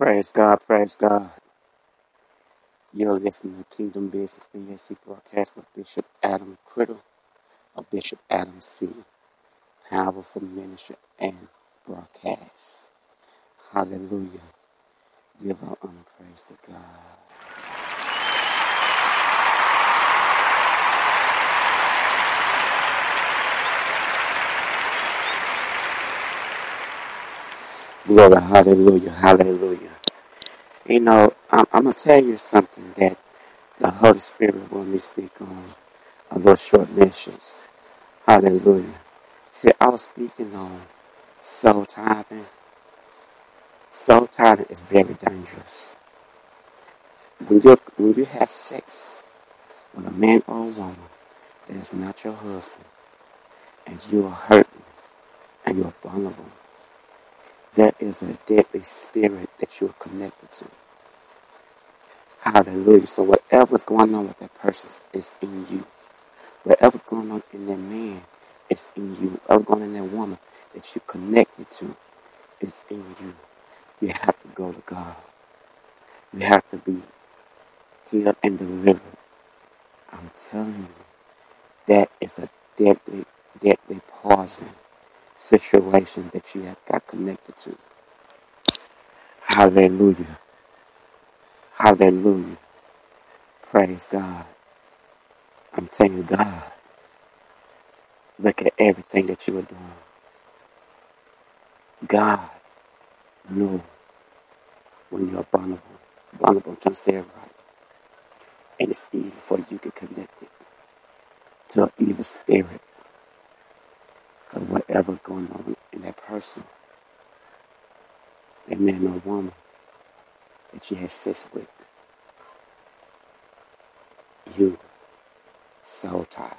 Praise God, praise God. You're listening to Kingdom Business BAC broadcast with Bishop Adam Criddle of Bishop Adam C. Powerful ministry and broadcast. Hallelujah. Give our honor praise to God. Glory, hallelujah, hallelujah. You know, I'm, I'm going to tell you something that the Holy Spirit will me speak on of those short mentions. Hallelujah. See, I was speaking on soul tithing. Soul tithing is very dangerous. When you when you have sex with a man or a woman that is not your husband, and you are hurting and you are vulnerable, there is a deadly spirit that you are connected to. Hallelujah. So whatever's going on with that person is in you. Whatever's going on in that man is in you. Whatever's going on in that woman that you're connected to is in you. You have to go to God. You have to be healed and delivered. I'm telling you, that is a deadly, deadly poison situation that you have got connected to. Hallelujah. Hallelujah. Praise God. I'm telling you, God, look at everything that you are doing. God know when you're vulnerable. Vulnerable, to say right. And it's easy for you to connect it to an evil spirit. Because whatever's going on in that person, that man or woman that you had sex with, you so tired.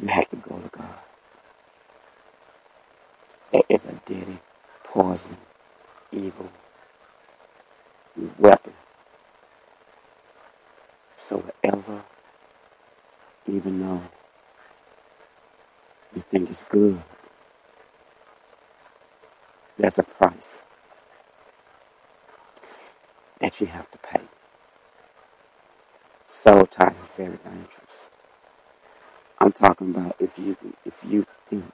You have to go to God. It is a deadly, poison, evil weapon. So whatever, even though you think it's good, there's a price that you have to pay. Soul ties is very dangerous. I'm talking about if you if you think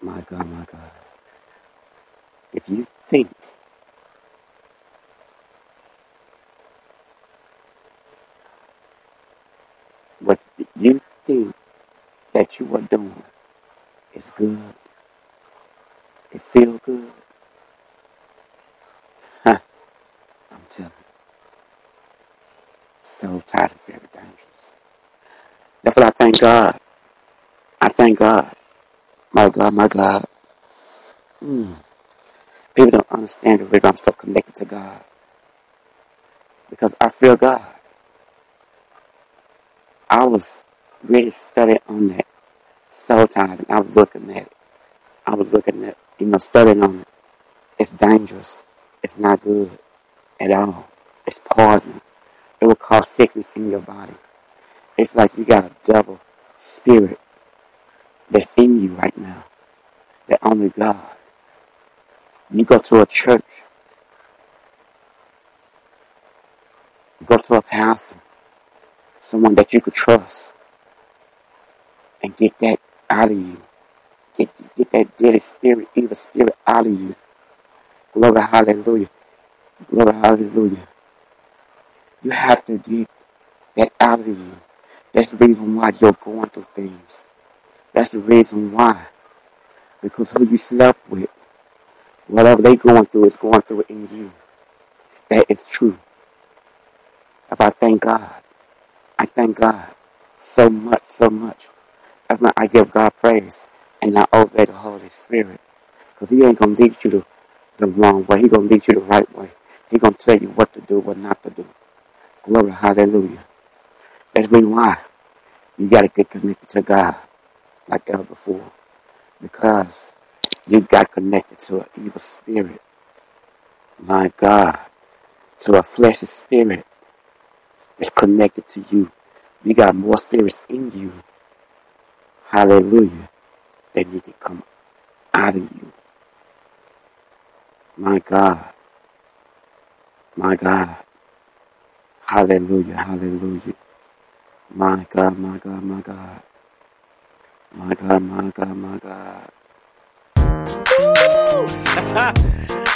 my God, my God. If you think what think that you are doing is good, it feel good, huh, I'm telling you, so tired of very dangerous. That's what I thank God. I thank God. My God, my God. Mm. People don't understand the reason I'm so connected to God. Because I feel God. I was really studying on that soul time and I was looking at it. I was looking at, you know, studying on it. It's dangerous. It's not good at all. It's poison. It will cause sickness in your body. It's like you got a devil spirit that's in you right now that only God. You go to a church, go to a pastor, someone that you could trust, and get that out of you. Get, get that dirty spirit, evil spirit out of you. Glory, hallelujah. Glory, hallelujah. You have to get that out of you. That's the reason why you're going through things. That's the reason why. Because who you slept with, whatever they going through is going through in you. That is true. If I thank God, I thank God so much, so much. I give God praise and I obey the Holy Spirit. Because He ain't going to lead you the, wrong way. He going to lead you the right way. He going to tell you what to do, what not to do. Glory, hallelujah. That's reason why you got to get connected to God like ever before. Because you got connected to an evil spirit. My God. To a fleshy spirit that's connected to you. You got more spirits in you. Hallelujah. that need to come out of you. My God. My God. Hallelujah. Hallelujah. My God, my God, my God. My God, my God, my God.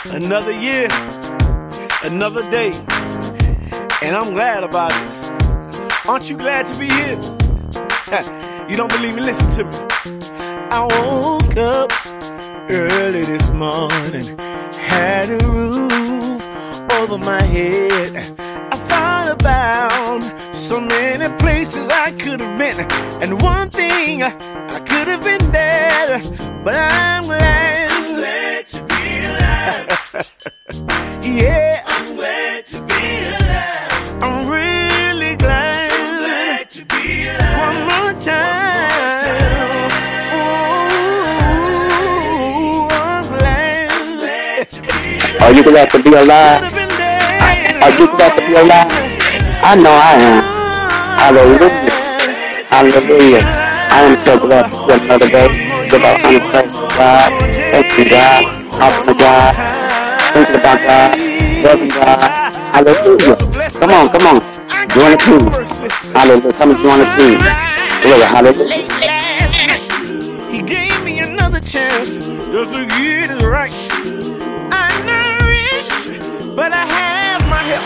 another year, another day, and I'm glad about it. Aren't you glad to be here? you don't believe me? Listen to me. I woke up early this morning, had a roof over my head. I thought about so many places I could have been, and one thing I could have been there, but I'm glad. Are you glad to be alive? Are you glad to be alive? I know I am. Hallelujah. Hallelujah. I am so glad to see another day. Give our honor praise to God. Thank you, God. Talking to God. Thinking about God. Loving God. Hallelujah. Come on, come on. Join the team. Hallelujah. Come and join the team. Glory, hallelujah. He gave me another chance just to get it right. But I have my help.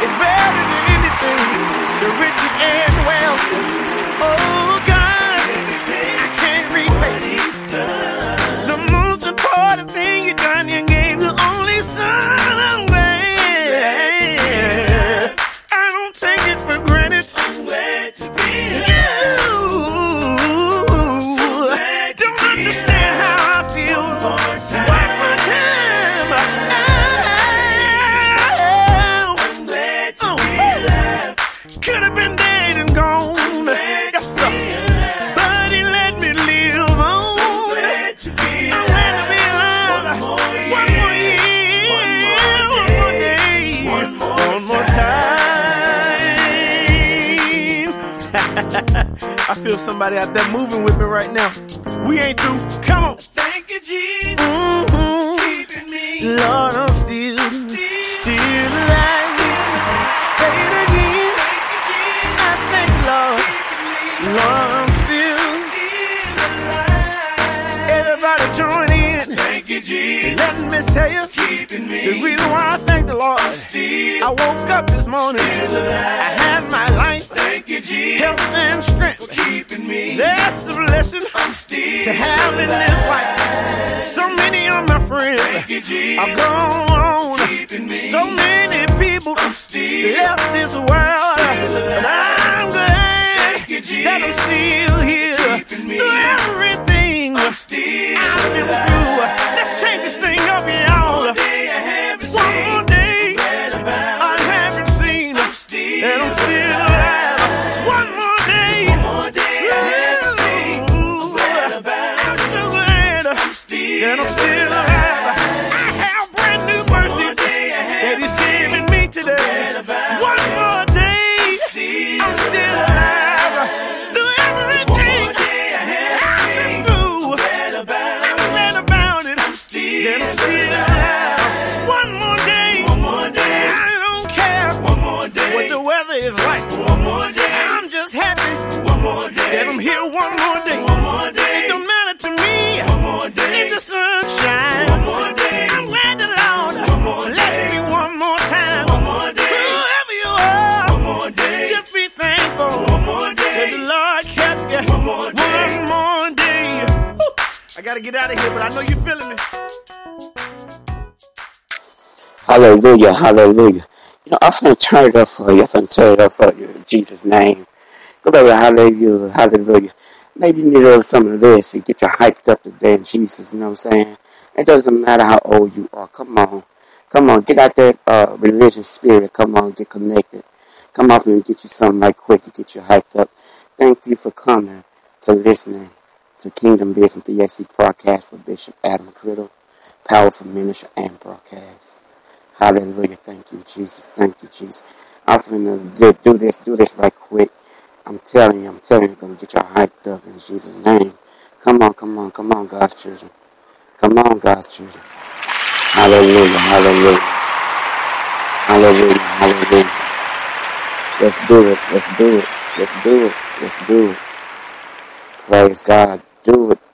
It's better than anything, the riches and feel somebody out there moving with me right now. We ain't through. Come on. Thank you, Jesus. Mm-hmm. Keeping me. Lord, I'm still, still alive. Say it again. I thank you, Lord. Lord, I'm still, still Everybody join in. Thank you, Jesus. Let me tell you. Keeping me. The reason why I thank the Lord. I woke up this morning. I had my life. Thank. Health and strength. Keeping me. That's a blessing. I'm still to have in this life. So many of my friends are gone. So many people left this world. But I'm glad that I'm still here. Through everything I've been through. That I'm still alive. I have brand new mercies that He's giving me today. One more day, I'm still alive. Through everything I've been through, I'm glad about it. That I'm still alive. One more day, I don't care what the weather is like. I'm just happy that I'm here one more day. It don't matter to me if the sun shines. I'm glad the Lord bless me one more time. Whoever you are, just be thankful that the Lord kept you one more day. Whew. I gotta get out of here, but I know you're feeling me. Hallelujah, hallelujah. You know, I'm going to turn it up for you. I'm going to turn it up for you in Jesus' name. Glory, hallelujah, hallelujah. Maybe you need a little some of this to get you hyped up to damn Jesus, you know what I'm saying? It doesn't matter how old you are. Come on. Come on, get out that uh, religious spirit. Come on, get connected. Come off and get you something right quick to get you hyped up. Thank you for coming to listening to Kingdom Business BAC broadcast with Bishop Adam Criddle, powerful minister and broadcast. Hallelujah. Thank you, Jesus. Thank you, Jesus. I'm finna do this, do this right quick. I'm telling you, I'm telling you, gonna get y'all hyped up in Jesus' name. Come on, come on, come on, God's children. Come on, God's children. Hallelujah, hallelujah. Hallelujah, hallelujah. Let's do it, let's do it, let's do it, let's do it. Praise God. Do it, do it.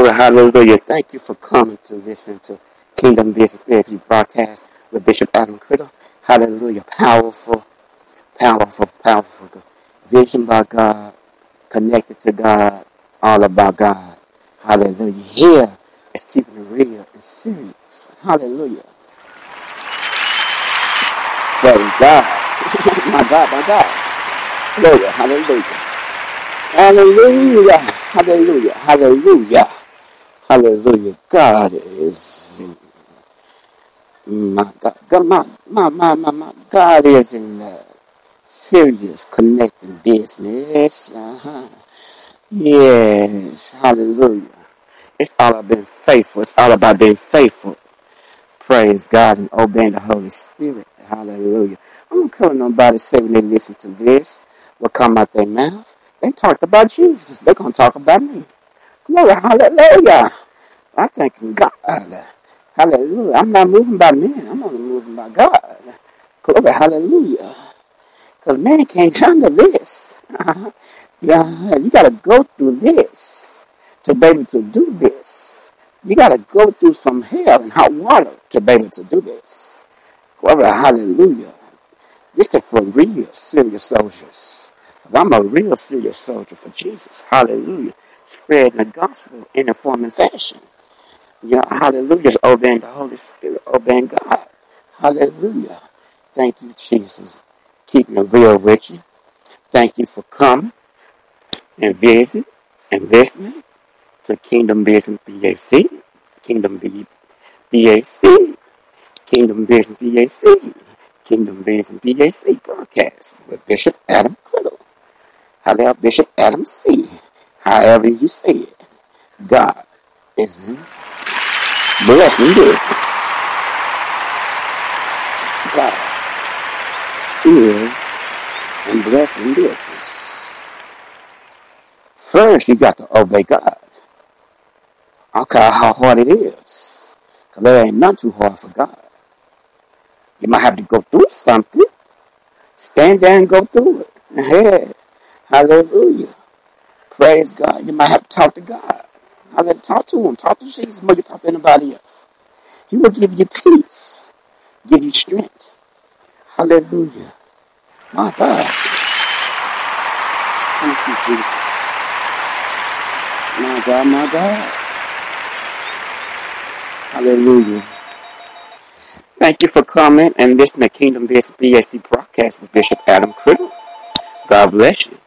Glory, hallelujah. Thank you for coming to listen to Kingdom Business Therapy broadcast with Bishop Adam Criddle. Hallelujah. Powerful, powerful, powerful. Vision by God, connected to God, all about God. Hallelujah. Here is keeping it real and serious. Hallelujah. Praise God. my God, my God. Glory, hallelujah. Hallelujah. Hallelujah. Hallelujah. Hallelujah. God is in my my, my, my, my, God is in uh, serious connecting business. Uh-huh. Yes. Hallelujah. It's all about being faithful. It's all about being faithful. Praise God and obeying the Holy Spirit. Hallelujah. I don't care what nobody say when they listen to this. What come out their mouth. They talked about Jesus. They're going to talk about me. Glory, hallelujah. I thank God. Hallelujah. I'm not moving by men. I'm only moving by God. Glory, hallelujah. Because man can't handle this. yeah, you got to go through this to be able to do this. You got to go through some hell and hot water to be able to do this. Glory, hallelujah. This is for real serious soldiers. I'm a real serious soldier for Jesus. Hallelujah. Spreading the gospel in a form and fashion. You know, hallelujah. Oh, obeying the Holy Spirit, oh, obeying God. Hallelujah. Thank you, Jesus. Keeping it real with you. Thank you for coming and visit and listening to Kingdom Business BAC. Kingdom B- BAC. Kingdom Business BAC. Kingdom Business BAC broadcast with Bishop Adam Criddle. However, Bishop Adam C. However you say it. God is in blessing business. God is in blessing business. First, you got to obey God. I don't care how hard it is. Because there ain't not too hard for God. You might have to go through something. Stand there and go through it. Yeah. Hallelujah. Praise God. You might have to talk to God. Hallelujah. Talk to Him. Talk to Jesus more you talk to anybody else. He will give you peace, give you strength. Hallelujah. My God. Thank you, Jesus. My God, my God. Hallelujah. Thank you for coming and listening to Kingdom Business broadcast with Bishop Adam Criddle. God bless you.